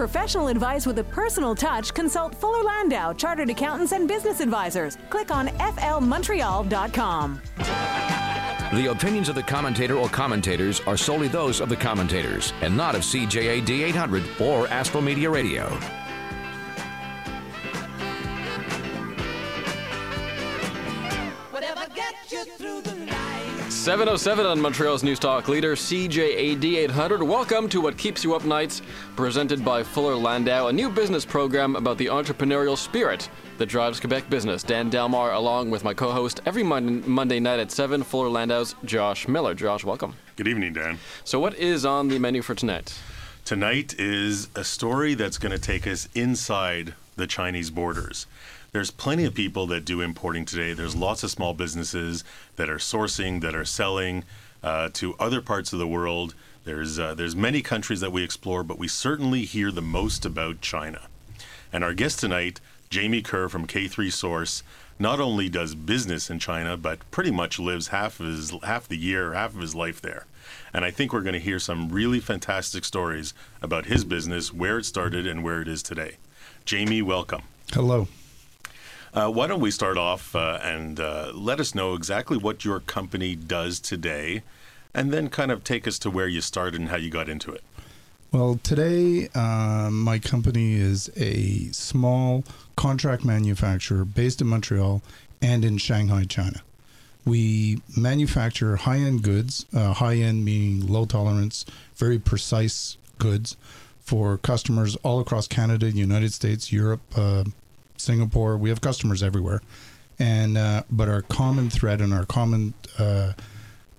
professional advice with a personal touch, consult Fuller Landau, Chartered Accountants and Business Advisors. Click on flmontreal.com. The opinions of the commentator or commentators are solely those of the commentators and not of CJAD 800 or Astral Media Radio. 707 on Montreal's News Talk leader, CJAD 800. Welcome to What Keeps You Up Nights, presented by Fuller Landau, a new business program about the entrepreneurial spirit that drives Quebec business. Dan Delmar, along with my co host, every Monday, Monday night at 7, Fuller Landau's Josh Miller. Josh, welcome. Good evening, Dan. So, what is on the menu for tonight? Tonight is a story that's going to take us inside the Chinese borders there's plenty of people that do importing today. There's lots of small businesses that are sourcing, that are selling uh, to other parts of the world. There's uh, there's many countries that we explore, but we certainly hear the most about China. And our guest tonight, Jamie Kerr from K3 Source, not only does business in China, but pretty much lives half of his half the year, half of his life there. And I think we're going to hear some really fantastic stories about his business, where it started, and where it is today. Jamie, welcome. Hello. Uh, why don't we start off uh, and uh, let us know exactly what your company does today, and then kind of take us to where you started and how you got into it. Well, today uh, my company is a small contract manufacturer based in Montreal and in Shanghai, China. We manufacture high end goods, uh, high end meaning low tolerance, very precise goods for customers all across Canada, United States, Europe, uh, Singapore. We have customers everywhere, and uh, but our common thread and our common uh,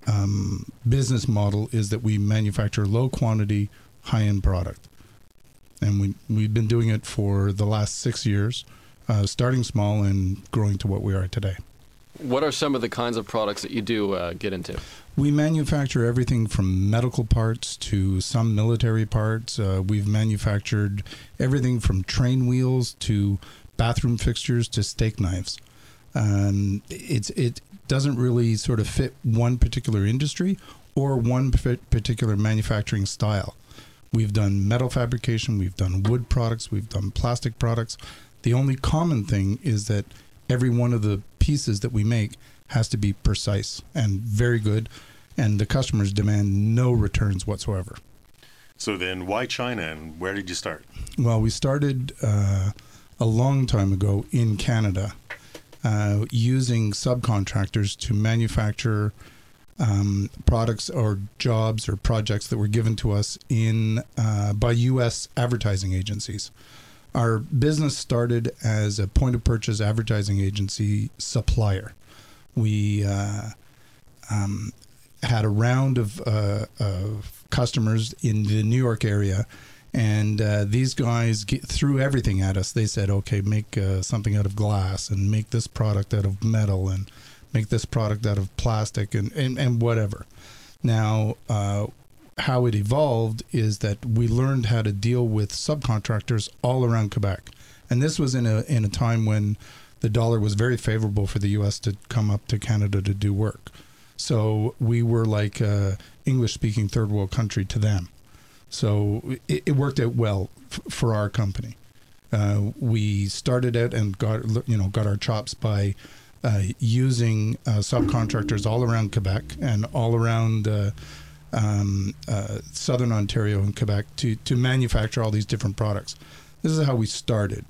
um, business model is that we manufacture low quantity, high end product, and we we've been doing it for the last six years, uh, starting small and growing to what we are today. What are some of the kinds of products that you do uh, get into? We manufacture everything from medical parts to some military parts. Uh, we've manufactured everything from train wheels to bathroom fixtures to steak knives. Um, it's it doesn't really sort of fit one particular industry or one particular manufacturing style. We've done metal fabrication, we've done wood products, we've done plastic products. The only common thing is that every one of the pieces that we make has to be precise and very good, and the customers demand no returns whatsoever. So then, why China, and where did you start? Well, we started. Uh, a long time ago in Canada uh, using subcontractors to manufacture um, products or jobs or projects that were given to us in uh, by U.S. advertising agencies. Our business started as a point of purchase advertising agency supplier. We uh, um, had a round of, uh, of customers in the New York area and uh, these guys get, threw everything at us. They said, okay, make uh, something out of glass and make this product out of metal and make this product out of plastic and, and, and whatever. Now, uh, how it evolved is that we learned how to deal with subcontractors all around Quebec. And this was in a, in a time when the dollar was very favorable for the U.S. to come up to Canada to do work. So we were like a English speaking third world country to them. So it, it worked out well f- for our company. Uh, we started out and got you know got our chops by uh, using uh, subcontractors all around Quebec and all around uh, um, uh, southern Ontario and Quebec to to manufacture all these different products. This is how we started.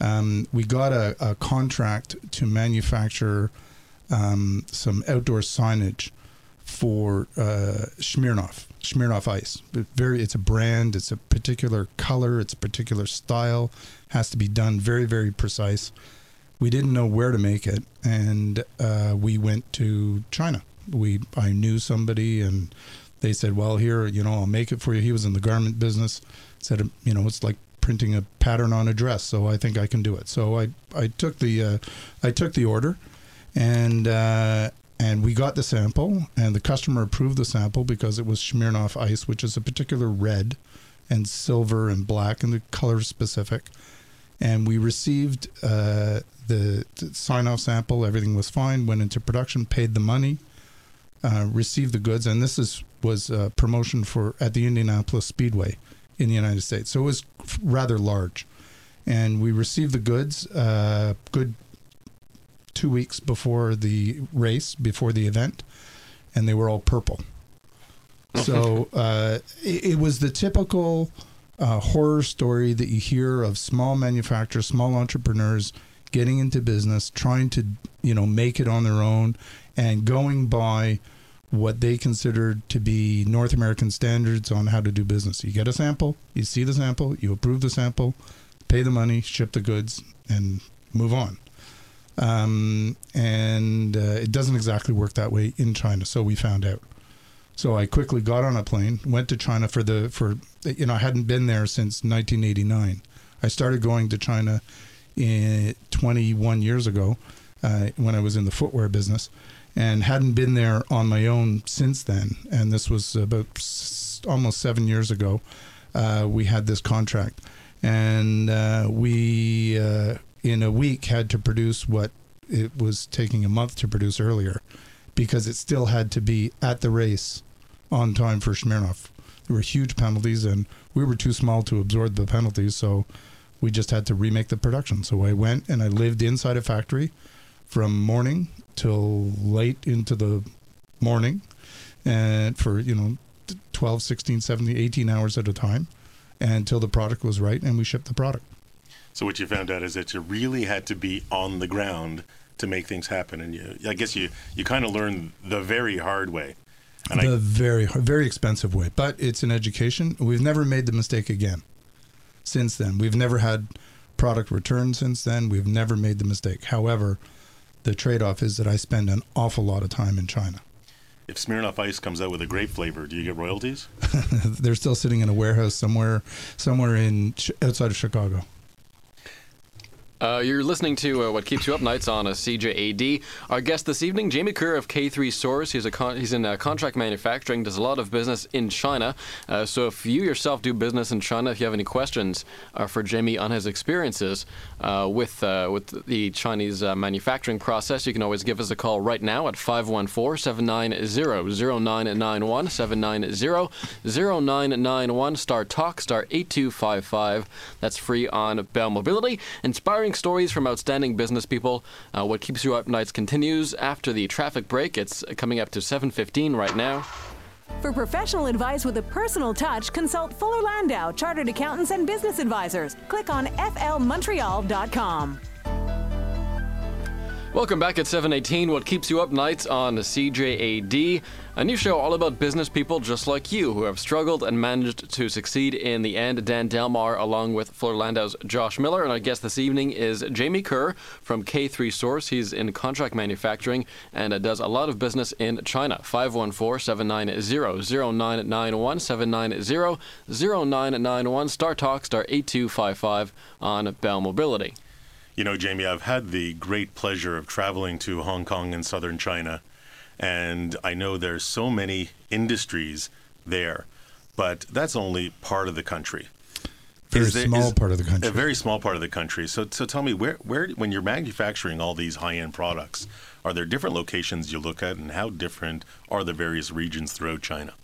Um, we got a, a, contract to manufacture um, some outdoor signage for uh, Smirnoff, Smirnoff Ice. very, it's a brand. It's a particular color. It's a particular style. Has to be done very, very precise. We didn't know where to make it, and uh, we went to China. We I knew somebody, and they said, "Well, here, you know, I'll make it for you." He was in the garment business. Said, you know, it's like printing a pattern on a dress, so I think I can do it. So I I took the uh, I took the order, and uh, and we got the sample, and the customer approved the sample because it was Smirnoff Ice, which is a particular red and silver and black, and the color specific. And we received uh, the, the sign off sample. Everything was fine. Went into production, paid the money, uh, received the goods, and this is was promotion for at the Indianapolis Speedway in the United States. So it was rather large. And we received the goods uh, good two weeks before the race, before the event, and they were all purple. So uh, it, it was the typical uh, horror story that you hear of small manufacturers, small entrepreneurs getting into business, trying to you know make it on their own, and going by what they considered to be North American standards on how to do business. You get a sample, you see the sample, you approve the sample, pay the money, ship the goods, and move on. Um, and uh, it doesn't exactly work that way in China, so we found out. So I quickly got on a plane, went to China for the for you know I hadn't been there since 1989. I started going to China in 21 years ago uh, when I was in the footwear business, and hadn't been there on my own since then. And this was about almost seven years ago. Uh, we had this contract, and uh, we uh, in a week had to produce what it was taking a month to produce earlier, because it still had to be at the race on time for Smirnoff. There were huge penalties, and we were too small to absorb the penalties, so we just had to remake the production. So I went and I lived inside a factory from morning till late into the morning and for you know 12 16 17 18 hours at a time until the product was right and we shipped the product So what you found out is that you really had to be on the ground to make things happen, and you, I guess you you kind of learned the very hard way. And the I, very very expensive way. But it's an education. We've never made the mistake again since then. We've never had product returned since then. We've never made the mistake. However the trade-off is that i spend an awful lot of time in china. If Smirnoff Ice comes out with a grape flavor, do you get royalties? they're still sitting in a warehouse somewhere somewhere in outside of chicago Uh, you're listening to uh, What Keeps You Up Nights on a CJAD. Our guest this evening, Jamie Kerr of K3 Source. He's a con- he's in uh, contract manufacturing, does a lot of business in China. Uh, so if you yourself do business in China, if you have any questions uh, for Jamie on his experiences uh, with with the Chinese manufacturing process, you can always give us a call right now at 514-790-0991, 790-0991, star talk, star 8255. That's free on Bell Mobility. Inspiring stories from outstanding business people. Uh, what keeps you up nights continues after the traffic break. It's coming up to 7:15 right now. For professional advice with a personal touch, consult Fuller Landau, Chartered Accountants and Business Advisors. Click on flmontreal.com. Welcome back at 718. What keeps you up nights on CJAD? A new show all about business people just like you who have struggled and managed to succeed in the end. Dan Delmar, along with Fuller Landau's Josh Miller. And our guest this evening is Jamie Kerr from K3 Source. He's in contract manufacturing and uh, does a lot of business in China. 514 790 0991 790 0991. Star Talk, star 8255 on Bell Mobility. You know, Jamie, I've had the great pleasure of traveling to Hong Kong and southern China, and I know there's so many industries there, but that's only part of the country. very there- small part of the country A very small part of the country. So, so tell me, where, where, when you're manufacturing all these high-end products, are there different locations you look at, and how different are the various regions throughout China?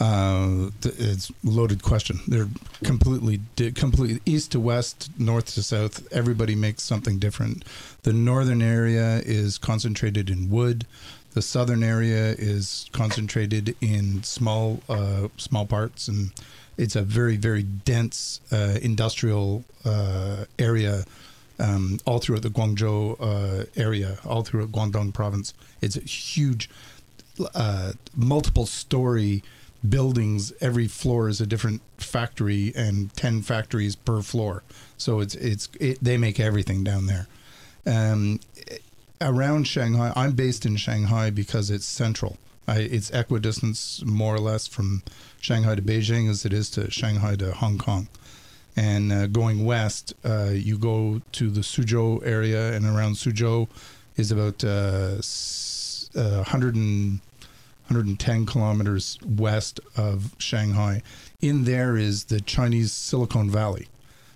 Uh, it's loaded question. They're completely, completely east to west, north to south. Everybody makes something different. The northern area is concentrated in wood. The southern area is concentrated in small, uh, small parts, and it's a very, very dense uh, industrial uh, area. Um, all throughout the Guangzhou uh, area, all throughout Guangdong province, it's a huge uh, multiple story buildings. Every floor is a different factory, and ten factories per floor. So it's it's it, they make everything down there. Um, around Shanghai, I'm based in Shanghai because it's central. I, it's equidistance more or less from Shanghai to Beijing as it is to Shanghai to Hong Kong. And uh, going west, uh, you go to the Suzhou area, and around Suzhou is about uh, s- uh, 100 and 110 kilometers west of Shanghai. In there is the Chinese Silicon Valley.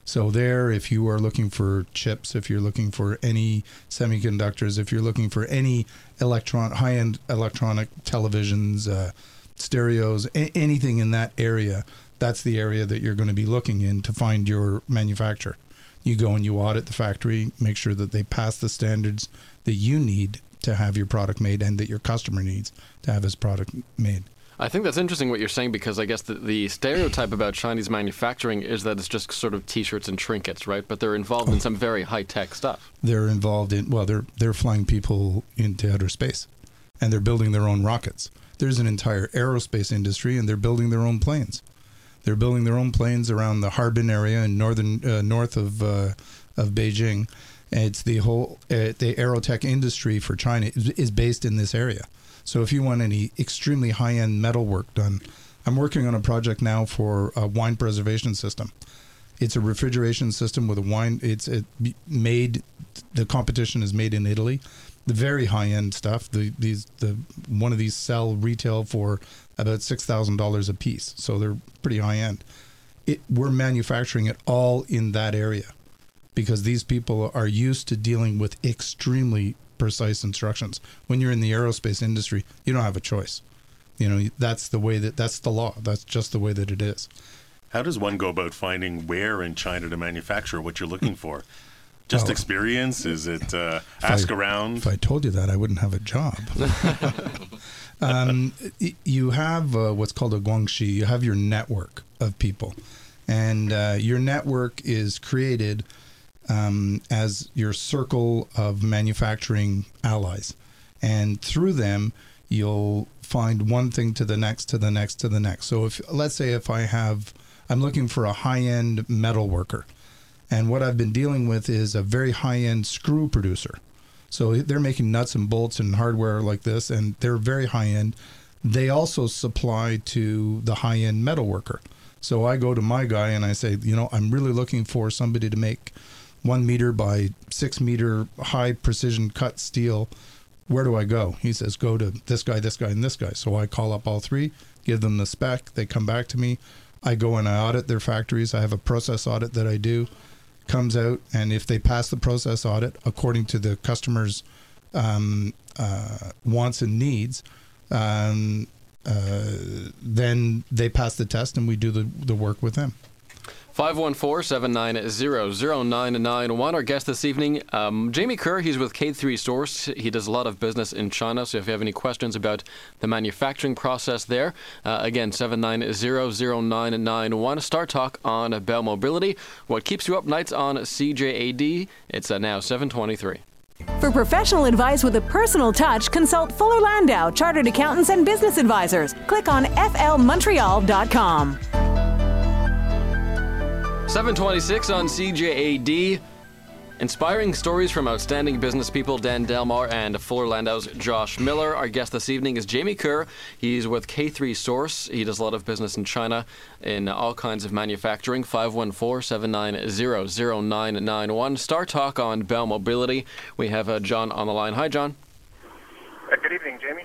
So there, if you are looking for chips, if you're looking for any semiconductors, if you're looking for any electron high-end electronic televisions, uh, stereos, a- anything in that area, that's the area that you're going to be looking in to find your manufacturer. You go and you audit the factory, make sure that they pass the standards that you need to have your product made and that your customer needs to have his product made. I think that's interesting what you're saying because I guess the, the stereotype about Chinese manufacturing is that it's just sort of t-shirts and trinkets, right? But they're involved in some very high-tech stuff. They're involved in well, they're they're flying people into outer space, and they're building their own rockets. There's an entire aerospace industry, and they're building their own planes. They're building their own planes around the Harbin area in northern uh, north of uh, of Beijing. It's the whole uh, the aerotech industry for China is, is based in this area. So if you want any extremely high end metal work done, I'm working on a project now for a wine preservation system. It's a refrigeration system with a wine. It's it made. The competition is made in Italy. The very high end stuff. The these the one of these sell retail for about six thousand dollars a piece. So they're pretty high end. It we're manufacturing it all in that area because these people are used to dealing with extremely precise instructions. When you're in the aerospace industry, you don't have a choice. You know, that's the way that that's the law. That's just the way that it is. How does one go about finding where in China to manufacture what you're looking for? Just Well, experience? Is it uh, ask I- around? If I told you that, I wouldn't have a job. um, you have uh, what's called a guanxi. You have your network of people, and uh, your network is created um, as your circle of manufacturing allies, and through them you'll find one thing to the next, to the next, to the next. So if let's say if I have, I'm looking for a high-end metal worker. And what I've been dealing with is a very high end screw producer. So they're making nuts and bolts and hardware like this, and they're very high end. They also supply to the high end metal worker. So I go to my guy and I say, you know, I'm really looking for somebody to make one meter by six meter high precision cut steel. Where do I go? He says, go to this guy, this guy, and this guy. So I call up all three, give them the spec. They come back to me. I go and I audit their factories. I have a process audit that I do comes out, and if they pass the process audit according to the customer's um, uh, wants and needs, um, uh, then they pass the test, and we do the, the work with them. 514-790-0991. Our guest this evening, um, Jamie Kerr. He's with K3 Source. He does a lot of business in China. So if you have any questions about the manufacturing process there, uh, again, 790-0991. Star Talk on Bell Mobility. What keeps you up nights on CJAD? It's uh, now 723. For professional advice with a personal touch, consult Fuller Landau, Chartered Accountants and Business Advisors. Click on flmontreal.com. 726 on CJAD. Inspiring stories from outstanding business people Dan Delmar and Fuller Landau's Josh Miller. Our guest this evening is Jamie Kerr. He's with K3 Source. He does a lot of business in China in all kinds of manufacturing. 514-790-0991. Star Talk on Bell Mobility. We have uh, John on the line. Hi, John. Uh, Good evening, Jamie.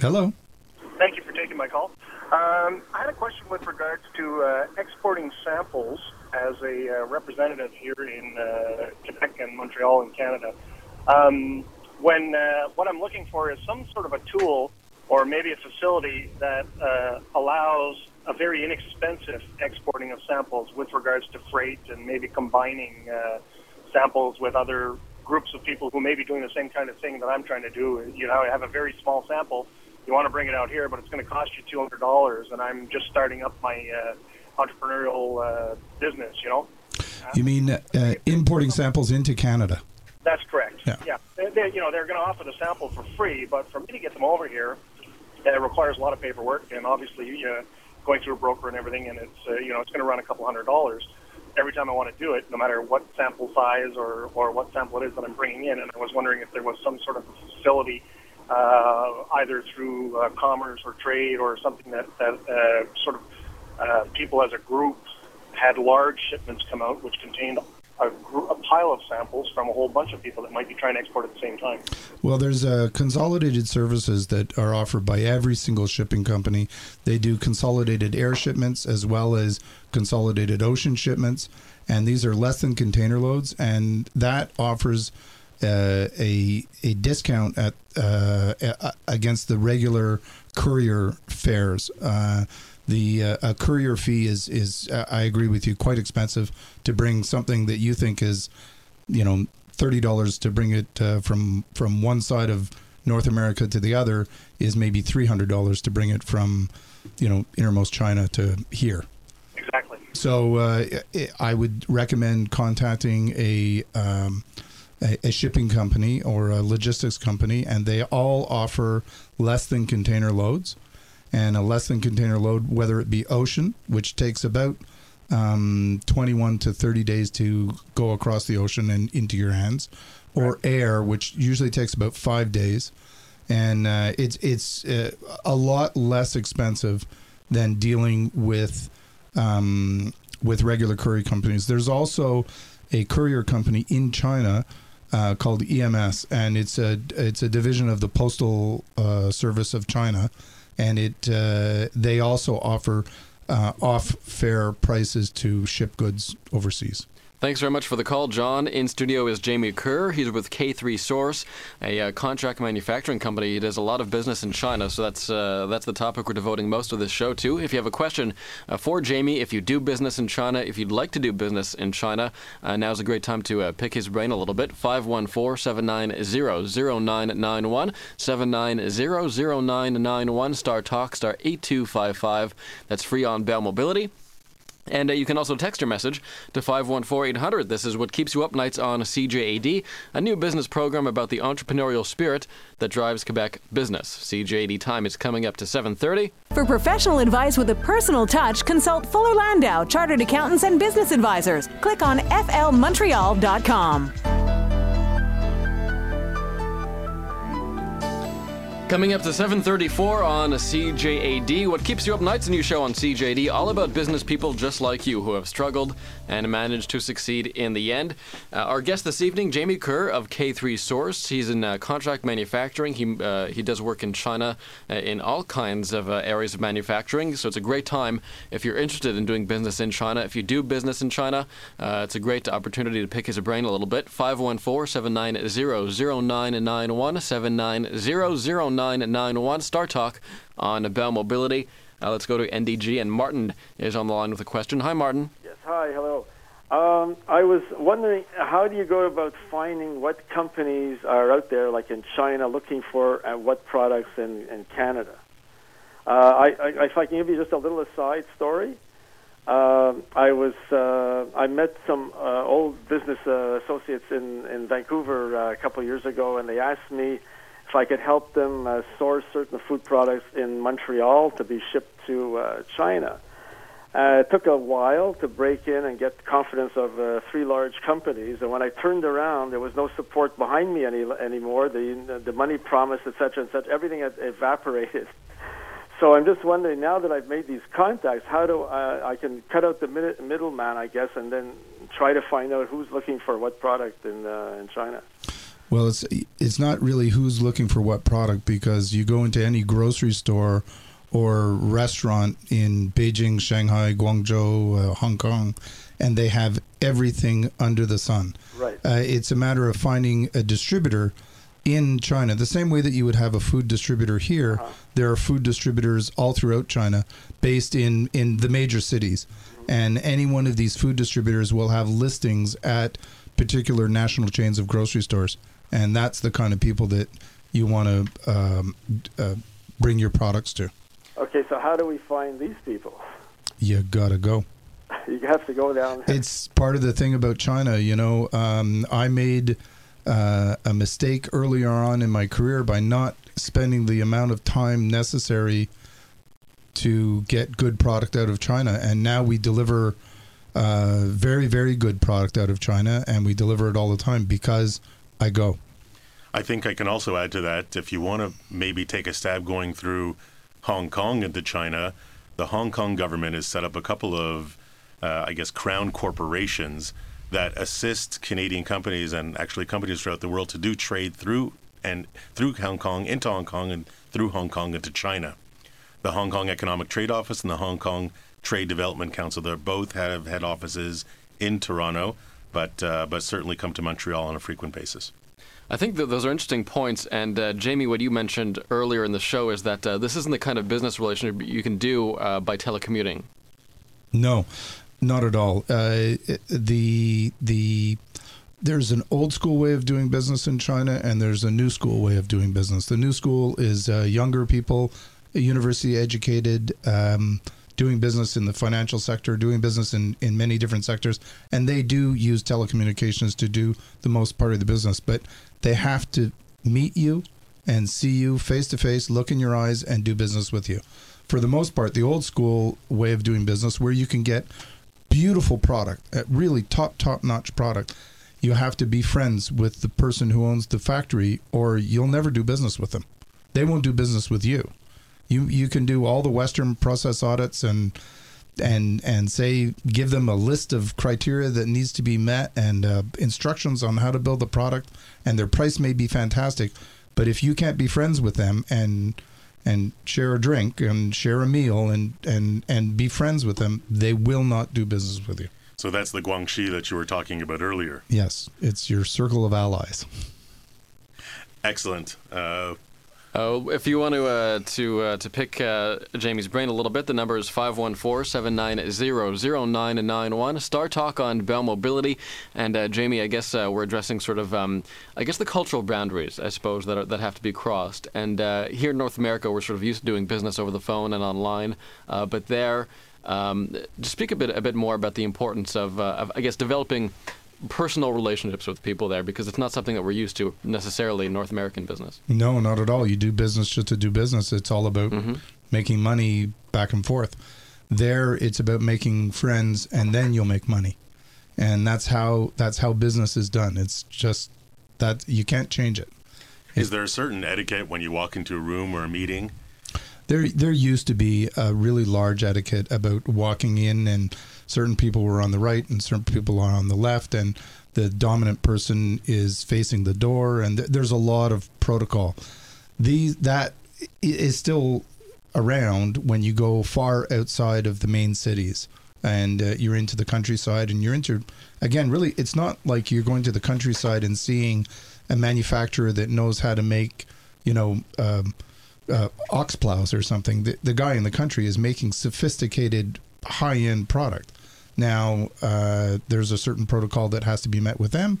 Hello. Thank you for taking my call. Um, I had a question with regards to uh, exporting samples as a uh, representative here in uh, Quebec and Montreal in Canada. Um, when uh, what I'm looking for is some sort of a tool or maybe a facility that uh, allows a very inexpensive exporting of samples with regards to freight and maybe combining uh, samples with other groups of people who may be doing the same kind of thing that I'm trying to do. You know, I have a very small sample. You want to bring it out here, but it's going to cost you two hundred dollars, and I'm just starting up my uh, entrepreneurial uh, business. You know, You mean uh, importing samples into Canada? that's correct. Yeah. They, they, you know, they're going to offer the sample for free, but for me to get them over here, it requires a lot of paperwork, and obviously uh, going through a broker and everything, and it's uh, you know it's going to run a couple hundred dollars every time I want to do it, no matter what sample size or or what sample it is that I'm bringing in. And I was wondering if there was some sort of facility, uh, either through uh, commerce or trade or something that that uh, sort of uh, people as a group had large shipments come out which contained a, a pile of samples from a whole bunch of people that might be trying to export at the same time. Well, there's uh, consolidated services that are offered by every single shipping company. They do consolidated air shipments as well as consolidated ocean shipments, and these are less than container loads, and that offers uh, a a discount at uh, against the regular courier fares. The uh, a courier fee is is uh, I agree with you quite expensive to bring something that you think is you know thirty dollars to bring it uh, from from one side of North America to the other is maybe three hundred dollars to bring it from you know innermost China to here. Exactly. So uh, I would recommend contacting a, um, a a shipping company or a logistics company, and they all offer less than container loads. And a less than container load, whether it be ocean, which takes about um, 21 to 30 days to go across the ocean and into your hands, or air, which usually takes about five days, and uh, it's it's uh, a lot less expensive than dealing with um, with regular courier companies. There's also a courier company in China uh, called EMS, and it's a it's a division of the Postal uh, Service of China, and it uh, they also offer uh, off fare prices to ship goods overseas. Thanks very much for the call, John. In studio is Jamie Kerr. He's with K3 Source, a uh, contract manufacturing company. He does a lot of business in China, so that's uh, that's the topic we're devoting most of this show to. If you have a question uh, for Jamie, if you do business in China, if you'd like to do business in China, uh, now's a great time to uh, pick his brain a little bit. 514-790-0991, 790-0991, star talk, star 8255. That's free on Bell Mobility. And uh, you can also text your message to 514-800. This is what keeps you up nights on CJAD, a new business program about the entrepreneurial spirit that drives Quebec business. CJAD time is coming up to 7:30. For professional advice with a personal touch, consult Fuller Landau, Chartered Accountants and Business Advisors. Click on flmontreal.com. Coming up to 7:34 on CJAD. What keeps you up nights? A new show on CJAD, all about business people just like you who have struggled and managed to succeed in the end. Uh, our guest this evening, Jamie Kerr of K3 Source. He's in uh, contract manufacturing. He uh, he does work in China uh, in all kinds of uh, areas of manufacturing. So it's a great time if you're interested in doing business in China. If you do business in China, uh, it's a great opportunity to pick his brain a little bit. 514-790-0991, 790-0991. Star Talk on Bell Mobility. Let's go to NDG, and Martin is on the line with a question. Hi, Martin. Hi, hello. Um, I was wondering, how do you go about finding what companies are out there, like in China, looking for uh, what products in, in Canada? Uh, I, I, if I can give you just a little aside story, um I was uh, I met some uh, old business uh, associates in in Vancouver uh, a couple of years ago, and they asked me if I could help them uh, source certain food products in Montreal to be shipped to uh, China. Uh, it took a while to break in and get the confidence of uh, three large companies, and when I turned around, there was no support behind me any anymore. The the money promised, et cetera, et cetera, everything had evaporated. So I'm just wondering now that I've made these contacts, how do I, I can cut out the mid- middleman, I guess, and then try to find out who's looking for what product in uh, in China. Well, it's it's not really who's looking for what product because you go into any grocery store or restaurant in Beijing, Shanghai, Guangzhou, uh, Hong Kong, and they have everything under the sun. Right. Uh, it's a matter of finding a distributor in China. The same way that you would have a food distributor here, there are food distributors all throughout China based in, in the major cities. And any one of these food distributors will have listings at particular national chains of grocery stores. And that's the kind of people that you want to um, uh, bring your products to. Okay, so how do we find these people? You gotta go. You have to go down. It's part of the thing about China. You know, um, I made uh, a mistake earlier on in my career by not spending the amount of time necessary to get good product out of China, and now we deliver uh, very, very good product out of China, and we deliver it all the time because I go. I think I can also add to that if you want to maybe take a stab going through Hong Kong into China, the Hong Kong government has set up a couple of, uh, I guess, crown corporations that assist Canadian companies and actually companies throughout the world to do trade through and through Hong Kong into Hong Kong and through Hong Kong into China. The Hong Kong Economic Trade Office and the Hong Kong Trade Development Council, they both have head offices in Toronto, but uh, but certainly come to Montreal on a frequent basis. I think that those are interesting points. And uh, Jamie, what you mentioned earlier in the show is that uh, this isn't the kind of business relationship you can do uh, by telecommuting. No, not at all. Uh, the the there's an old school way of doing business in China, and there's a new school way of doing business. The new school is uh, younger people, university educated. Um, doing business in the financial sector, doing business in, in many different sectors, and they do use telecommunications to do the most part of the business. But they have to meet you and see you face to face, look in your eyes, and do business with you. For the most part, the old school way of doing business, where you can get beautiful product, really top top notch product, you have to be friends with the person who owns the factory, or you'll never do business with them. They won't do business with you. You you can do all the Western process audits and and and say give them a list of criteria that needs to be met and uh, instructions on how to build the product and their price may be fantastic. But if you can't be friends with them and and share a drink and share a meal and and and be friends with them they will not do business with you. So that's the guanxi that you were talking about earlier. Yes. It's your circle of allies. Excellent. Uh, uh, if you want to uh, to uh, to pick uh, Jamie's brain a little bit, the number is 514-790-0991. Star Talk on Bell Mobility, and uh, Jamie, I guess uh, we're addressing sort of um, I guess the cultural boundaries, I suppose that are, that have to be crossed. And here in North America, we're sort of used to doing business over the phone and online, but there. Um, just speak a bit a bit more about the importance of, of I guess developing personal relationships with people there because it's not something that we're used to necessarily in North American business. No, not at all. You do business just to do business. It's all about mm-hmm. making money back and forth. There, it's about making friends, and then you'll make money, and that's how that's how business is done. It's just that you can't change it. Is there a certain etiquette when you walk into a room or a meeting? There, there used to be a really large etiquette about walking in and certain people were on the right and certain people are on the left and the dominant person is facing the door and th- there's a lot of protocol. These that is still around when you go far outside of the main cities and uh, you're into the countryside and you're into again really it's not like you're going to the countryside and seeing a manufacturer that knows how to make you know um, uh, ox plows or something. The, the guy in the country is making sophisticated high-end product now, uh, there's a certain protocol that has to be met with them,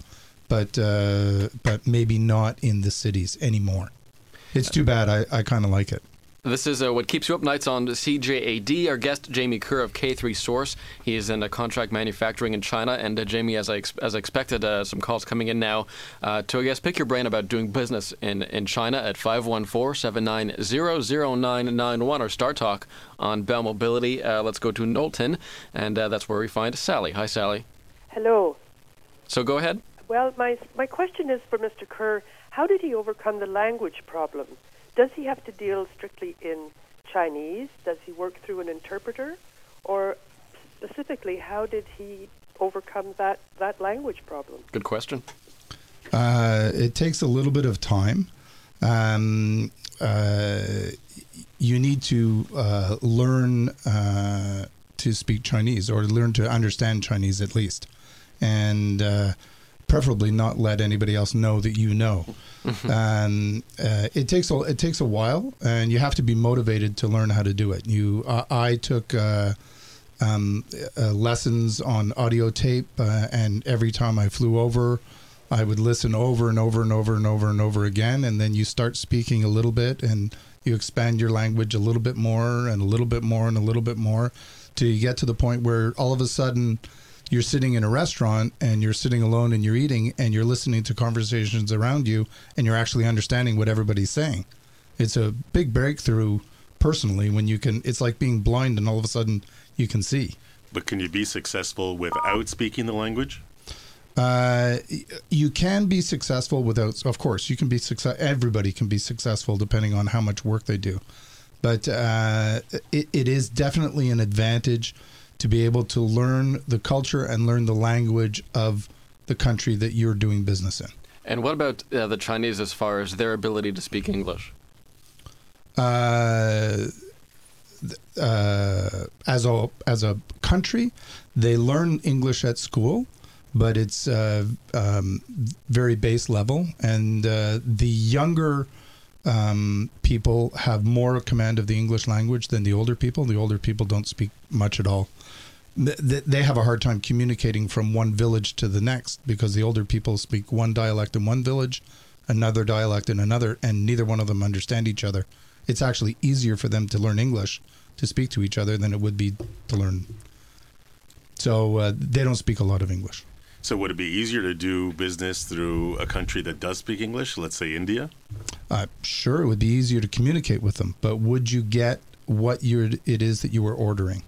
but uh, but maybe not in the cities anymore. It's too bad. I, I kind of like it. This is uh, what keeps you up nights on CJAD. Our guest Jamie Kerr of K3 Source. He is in a contract manufacturing in China. And uh, Jamie, as I ex- as I expected, uh, some calls coming in now uh, to I guess pick your brain about doing business in, in China at 514-790-0991 or Star Talk on Bell Mobility. Uh, let's go to Knowlton, and uh, that's where we find Sally. Hi, Sally. Hello. So go ahead. Well, my my question is for Mr. Kerr. How did he overcome the language problem? Does he have to deal strictly in Chinese? Does he work through an interpreter? Or specifically, how did he overcome that, that language problem? Good question. Uh, it takes a little bit of time. Um, uh, you need to uh, learn uh, to speak Chinese or learn to understand Chinese at least. And uh, preferably not let anybody else know that you know. Mm-hmm. um, uh, it takes a it takes a while, and you have to be motivated to learn how to do it. You, uh, I took uh, um, uh, lessons on audio tape, uh, and every time I flew over, I would listen over and over and over and over and over again, and then you start speaking a little bit, and you expand your language a little bit more, and a little bit more, and a little bit more, till you get to the point where all of a sudden you're sitting in a restaurant and you're sitting alone and you're eating and you're listening to conversations around you and you're actually understanding what everybody's saying. It's a big breakthrough personally when you can it's like being blind and all of a sudden you can see. But can you be successful without speaking the language? Uh, you can be successful without of course you can be success everybody can be successful depending on how much work they do but uh, it, it is definitely an advantage to be able to learn the culture and learn the language of the country that you're doing business in. And what about uh, the Chinese as far as their ability to speak English? Uh, uh, as a as a country, they learn English at school, but it's uh, um, very base level, and uh, the younger um, people have more command of the English language than the older people. The older people don't speak much at all. Th- They have a hard time communicating from one village to the next because the older people speak one dialect in one village, another dialect in another, and neither one of them understand each other. It's actually easier for them to learn English to speak to each other than it would be to learn. So uh, they don't speak a lot of English. So would it be easier to do business through a country that does speak English, let's say India? Uh, sure, it would be easier to communicate with them, but would you get what you're, it is that you were ordering?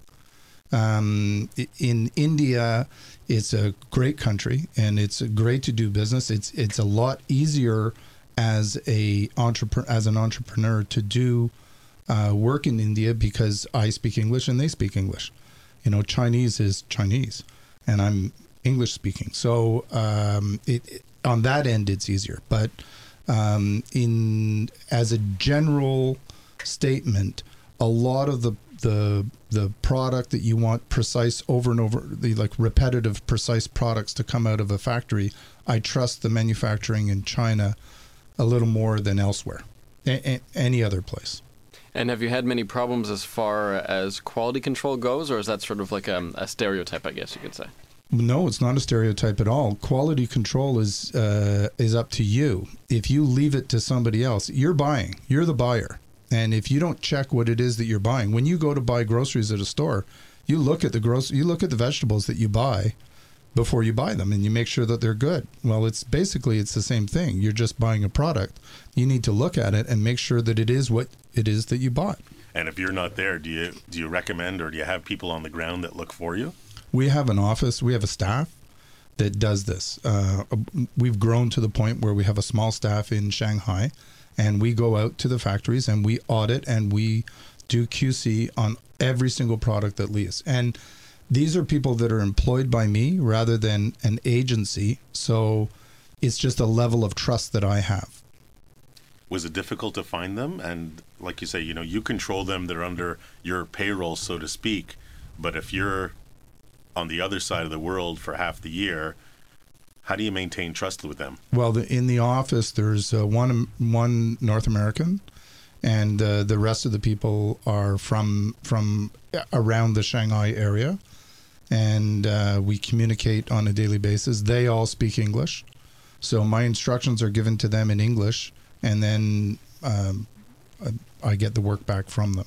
Um, in India, it's a great country and it's great to do business. It's it's a lot easier as a entrepreneur as an entrepreneur to do uh, work in India because I speak English and they speak English. You know, Chinese is Chinese, and I'm English speaking. So um, it, it- on that end, it's easier. But um, in as a general statement, a lot of the the the product that you want precise over and over the like repetitive precise products to come out of a factory i trust the manufacturing in china a little more than elsewhere a- a- any other place And have you had many problems as far as quality control goes, or is that sort of like um, a stereotype, I guess you could say? No, it's not a stereotype at all. Quality control is uh, is up to you. If you leave it to somebody else, you're buying. You're the buyer, and if you don't check what it is that you're buying, when you go to buy groceries at a store, you look at the gross, you look at the vegetables that you buy before you buy them, and you make sure that they're good. Well, it's basically it's the same thing. You're just buying a product. You need to look at it and make sure that it is what it is that you bought. And if you're not there, do you do you recommend or do you have people on the ground that look for you? We have an office, we have a staff that does this. Uh, we've grown to the point where we have a small staff in Shanghai, and we go out to the factories and we audit and we do QC on every single product that leaves. And these are people that are employed by me rather than an agency. So it's just a level of trust that I have. Was it difficult to find them? And like you say, you know, you control them; they're under your payroll, so to speak. But if you're on the other side of the world for half the year, how do you maintain trust with them? Well, the, in the office, there's uh, one one North American, and uh, the rest of the people are from from around the Shanghai area, and uh, we communicate on a daily basis. They all speak English, so my instructions are given to them in English, and then um, I get the work back from them.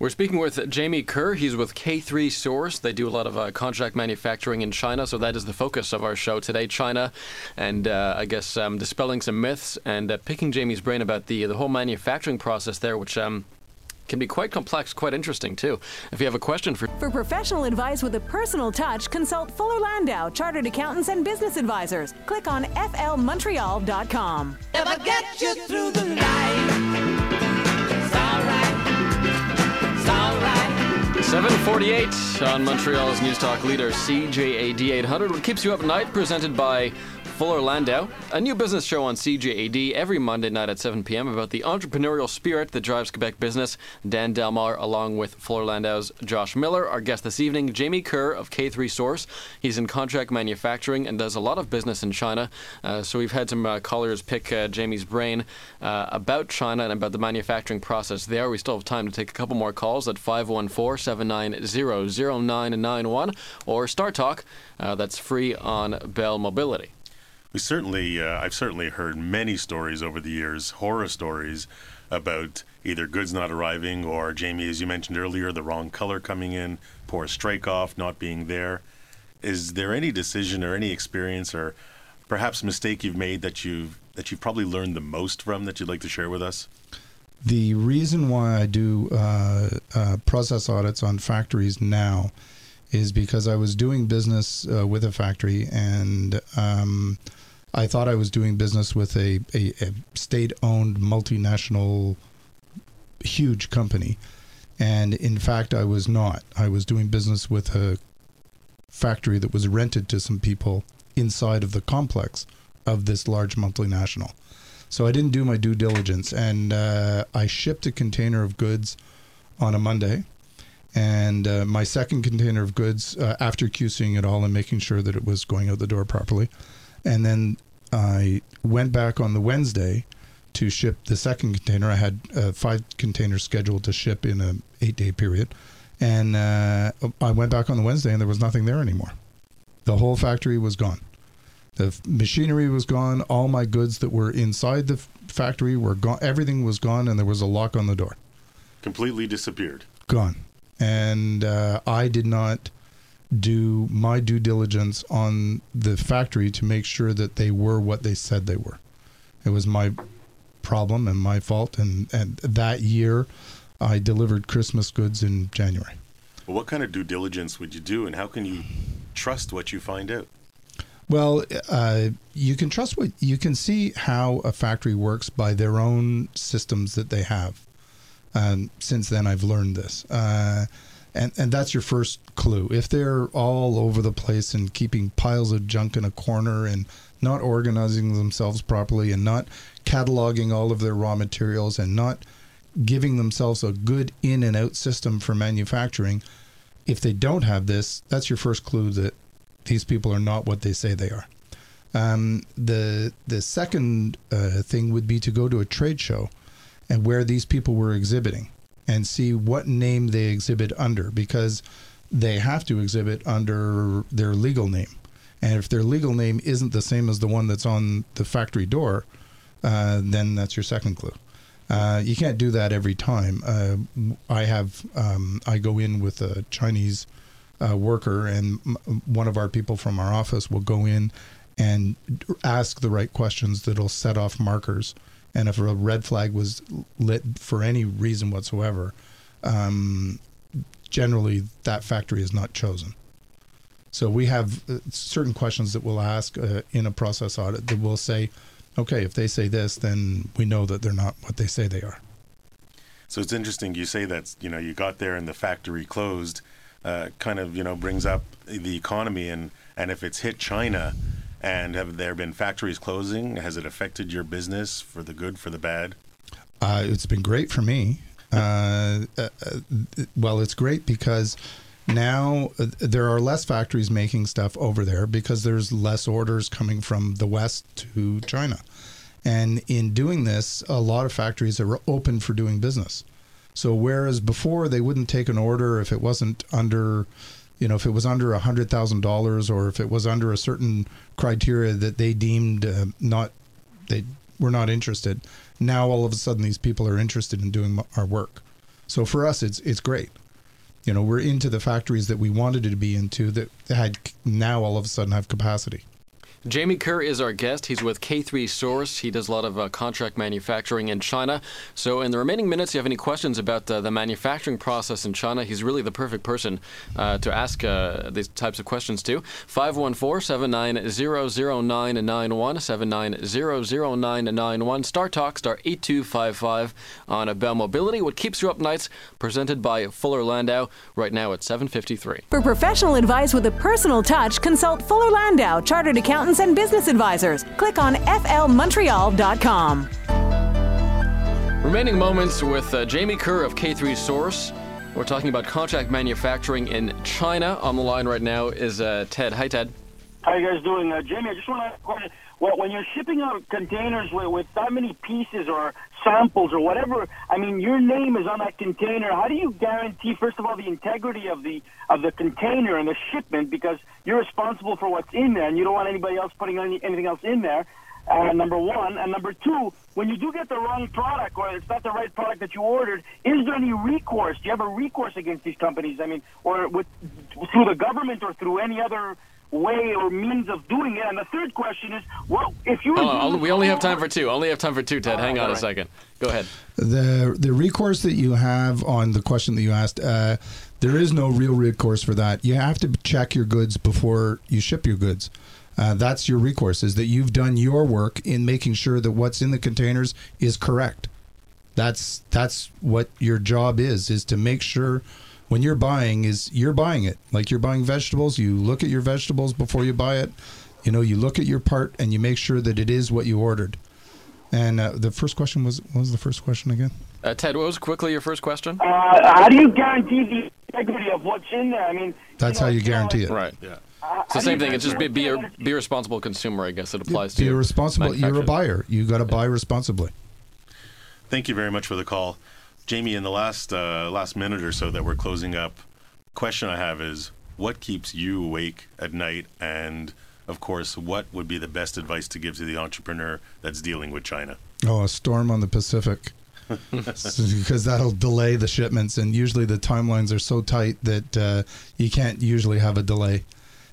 We're speaking with Jamie Kerr. He's with K3 Source. They do a lot of uh, contract manufacturing in China, so that is the focus of our show today, China, and uh, I guess um, dispelling some myths and uh, picking Jamie's brain about the the whole manufacturing process there, which um, can be quite complex, quite interesting too. If you have a question for For professional advice with a personal touch, consult Fuller Landau, Chartered Accountants and Business Advisors. Click on flmontreal.com. If I get you through the night, 748 on Montreal's News Talk leader CJAD 800, what keeps you up at night, presented by Fuller Landau, a new business show on CJAD every Monday night at 7 p.m. about the entrepreneurial spirit that drives Quebec business. Dan Delmar, along with Fuller Landau's Josh Miller, our guest this evening, Jamie Kerr of K3 Source. He's in contract manufacturing and does a lot of business in China. Uh, so we've had some uh, callers pick uh, Jamie's brain uh, about China and about the manufacturing process there. We still have time to take a couple more calls at 514 790 0991 or Star Talk. Uh, that's free on Bell Mobility. We certainly, uh, I've certainly heard many stories over the years, horror stories about either goods not arriving or Jamie, as you mentioned earlier, the wrong color coming in, poor strike off, not being there. Is there any decision or any experience or perhaps mistake you've made that you've that you've probably learned the most from that you'd like to share with us? The reason why I do uh, uh, process audits on factories now is because I was doing business uh, with a factory and um, I thought I was doing business with a, a, a state owned multinational huge company. And in fact, I was not. I was doing business with a factory that was rented to some people inside of the complex of this large multinational. So I didn't do my due diligence, and uh, I shipped a container of goods on a Monday, And uh, my second container of goods, uh, after QCing it all and making sure that it was going out the door properly, and then I went back on the Wednesday to ship the second container. I had uh, five containers scheduled to ship in a eight day period, and uh, I went back on the Wednesday and there was nothing there anymore. The whole factory was gone. The f- machinery was gone. All my goods that were inside the f- factory were gone. Everything was gone, and there was a lock on the door. Completely disappeared. Gone. And uh, I did not do my due diligence on the factory to make sure that they were what they said they were. It was my problem and my fault. And, and that year, I delivered Christmas goods in January. Well, what kind of due diligence would you do, and how can you trust what you find out? Well, uh, you can trust what you can see how a factory works by their own systems that they have. Um, since then, I've learned this, uh, and and that's your first clue. If they're all over the place and keeping piles of junk in a corner and not organizing themselves properly and not cataloging all of their raw materials and not giving themselves a good in and out system for manufacturing, if they don't have this, that's your first clue that these people are not what they say they are. Um, the the second uh, thing would be to go to a trade show and where these people were exhibiting and see what name they exhibit under because they have to exhibit under their legal name. And if their legal name isn't the same as the one that's on the factory door, uh, then that's your second clue. Uh, you can't do that every time. Uh, I have um, I go in with a Chinese uh, worker, and m- one of our people from our office will go in and ask the right questions that'll set off markers. And if a red flag was lit for any reason whatsoever, um, generally that factory is not chosen. So we have uh, certain questions that we'll ask uh, in a process audit that will say, okay, if they say this, then we know that they're not what they say they are. So it's interesting you say that you know you got there and the factory closed, uh, kind of you know brings up the economy and and if it's hit China, and have there been factories closing? Has it affected your business for the good, for the bad? Uh, it's been great for me. Uh, uh, uh, well, it's great because now uh, there are less factories making stuff over there because there's less orders coming from the West to China. And in doing this, a lot of factories are open for doing business. So whereas before they wouldn't take an order if it wasn't under, you know, if it was under a hundred thousand dollars or if it was under a certain criteria that they deemed uh, not, they were not interested. Now all of a sudden these people are interested in doing our work. So for us, it's it's great. You know, we're into the factories that we wanted to be into that had now all of a sudden have capacity. Jamie Kerr is our guest. He's with K3 Source. He does a lot of uh, contract manufacturing in China. So, in the remaining minutes, if you have any questions about uh, the manufacturing process in China, he's really the perfect person uh, to ask uh, these types of questions to. 514 790091, 790091, Star Talk, star 8255 on Bell Mobility. What keeps you up nights, presented by Fuller Landau, right now at 753. For professional advice with a personal touch, consult Fuller Landau, Chartered Accountants and Business Advisors. Click on flmontreal.com. Remaining moments with uh, Jamie Kerr of K3 Source. We're talking about contract manufacturing in China. On the line right now is uh, Ted. Hi, Ted. How you guys doing, uh, Jamie? I just want to ask a question. Well, when you're shipping out containers with, with that many pieces or samples or whatever, I mean, your name is on that container. How do you guarantee, first of all, the integrity of the of the container and the shipment because you're responsible for what's in there, and you don't want anybody else putting any, anything else in there. Uh, number one, and number two, when you do get the wrong product or it's not the right product that you ordered, is there any recourse? Do you have a recourse against these companies? I mean, or with through the government or through any other way or means of doing it? And the third question is, well, if you were on, we only have time for two. Only have time for two, Ted. Hang on a second. Go ahead. The the recourse that you have on the question that you asked, uh, there is no real recourse for that. You have to check your goods before you ship your goods. Uh, that's your recourse is that you've done your work in making sure that what's in the containers is correct. That's that's what your job is is to make sure when you're buying is you're buying it like you're buying vegetables. You look at your vegetables before you buy it. You know, you look at your part and you make sure that it is what you ordered. And uh, the first question was what was the first question again? Uh, Ted, what was quickly your first question? Uh, how do you guarantee the integrity of what's in there? I mean, That's how you guarantee it. Right. Yeah. It's the same thing. It's just be, be, a, be a responsible consumer, I guess it applies to Be to a responsible. You're a buyer. You got to buy responsibly. Thank you very much for the call, Jamie. In the last uh, last minute or so that we're closing up, question I have is what keeps you awake at night, and of course, what would be the best advice to give to the entrepreneur that's dealing with China? Oh, a storm on the Pacific. because that'll delay the shipments, and usually the timelines are so tight that uh, you can't usually have a delay,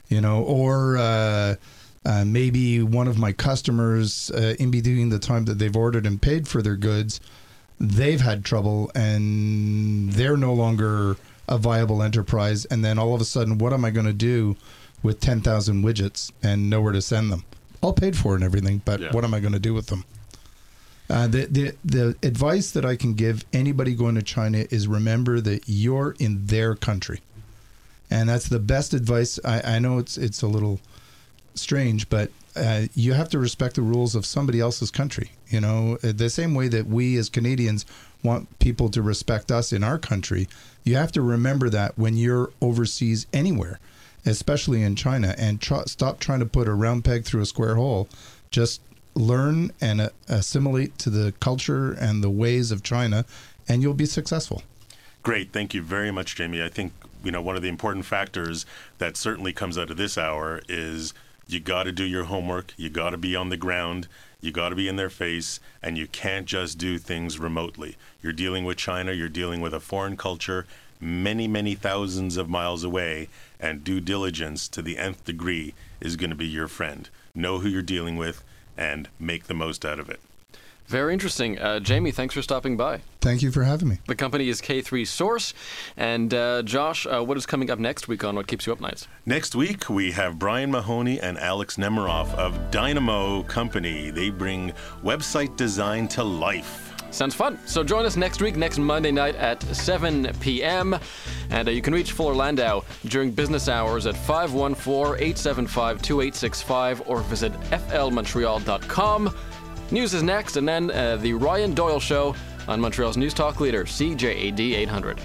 you know. Or uh, uh, maybe one of my customers, uh, in between the time that they've ordered and paid for their goods, they've had trouble, and they're no longer a viable enterprise. And then all of a sudden, what am I going to do with ten thousand widgets and nowhere to send them? All paid for and everything, but Yeah. what am I going to do with them? Uh, the, the the advice that I can give anybody going to China is remember that you're in their country, and that's the best advice. I, I know it's it's a little strange, but uh, you have to respect the rules of somebody else's country. You know, Uh, the same way that we as Canadians want people to respect us in our country, you have to remember that when you're overseas anywhere, especially in China, and tr- stop trying to put a round peg through a square hole. Just learn and uh, assimilate to the culture and the ways of China, and you'll be successful. Great. Thank you very much, Jamie. I think, you know, one of the important factors that certainly comes out of this hour is you got to do your homework. You got to be on the ground. You got to be in their face. And you can't just do things remotely. You're dealing with China. You're dealing with a foreign culture many, many thousands of miles away. And due diligence to the nth degree is going to be your friend. Know who you're dealing with and make the most out of it. Very interesting. Uh, Jamie, thanks for stopping by. Thank you for having me. The company is K3 Source. And uh, Josh, uh, what is coming up next week on What Keeps You Up Nights? Next week, we have Brian Mahoney and Alex Nemiroff of Dynamo Company. They bring website design to life. Sounds fun. So join us next week, next Monday night at 7 p.m. And uh, you can reach Fuller Landau during business hours at 514 875 2865 or visit flmontreal.com. News is next, and then uh, the Ryan Doyle Show on Montreal's News Talk Leader, CJAD 800.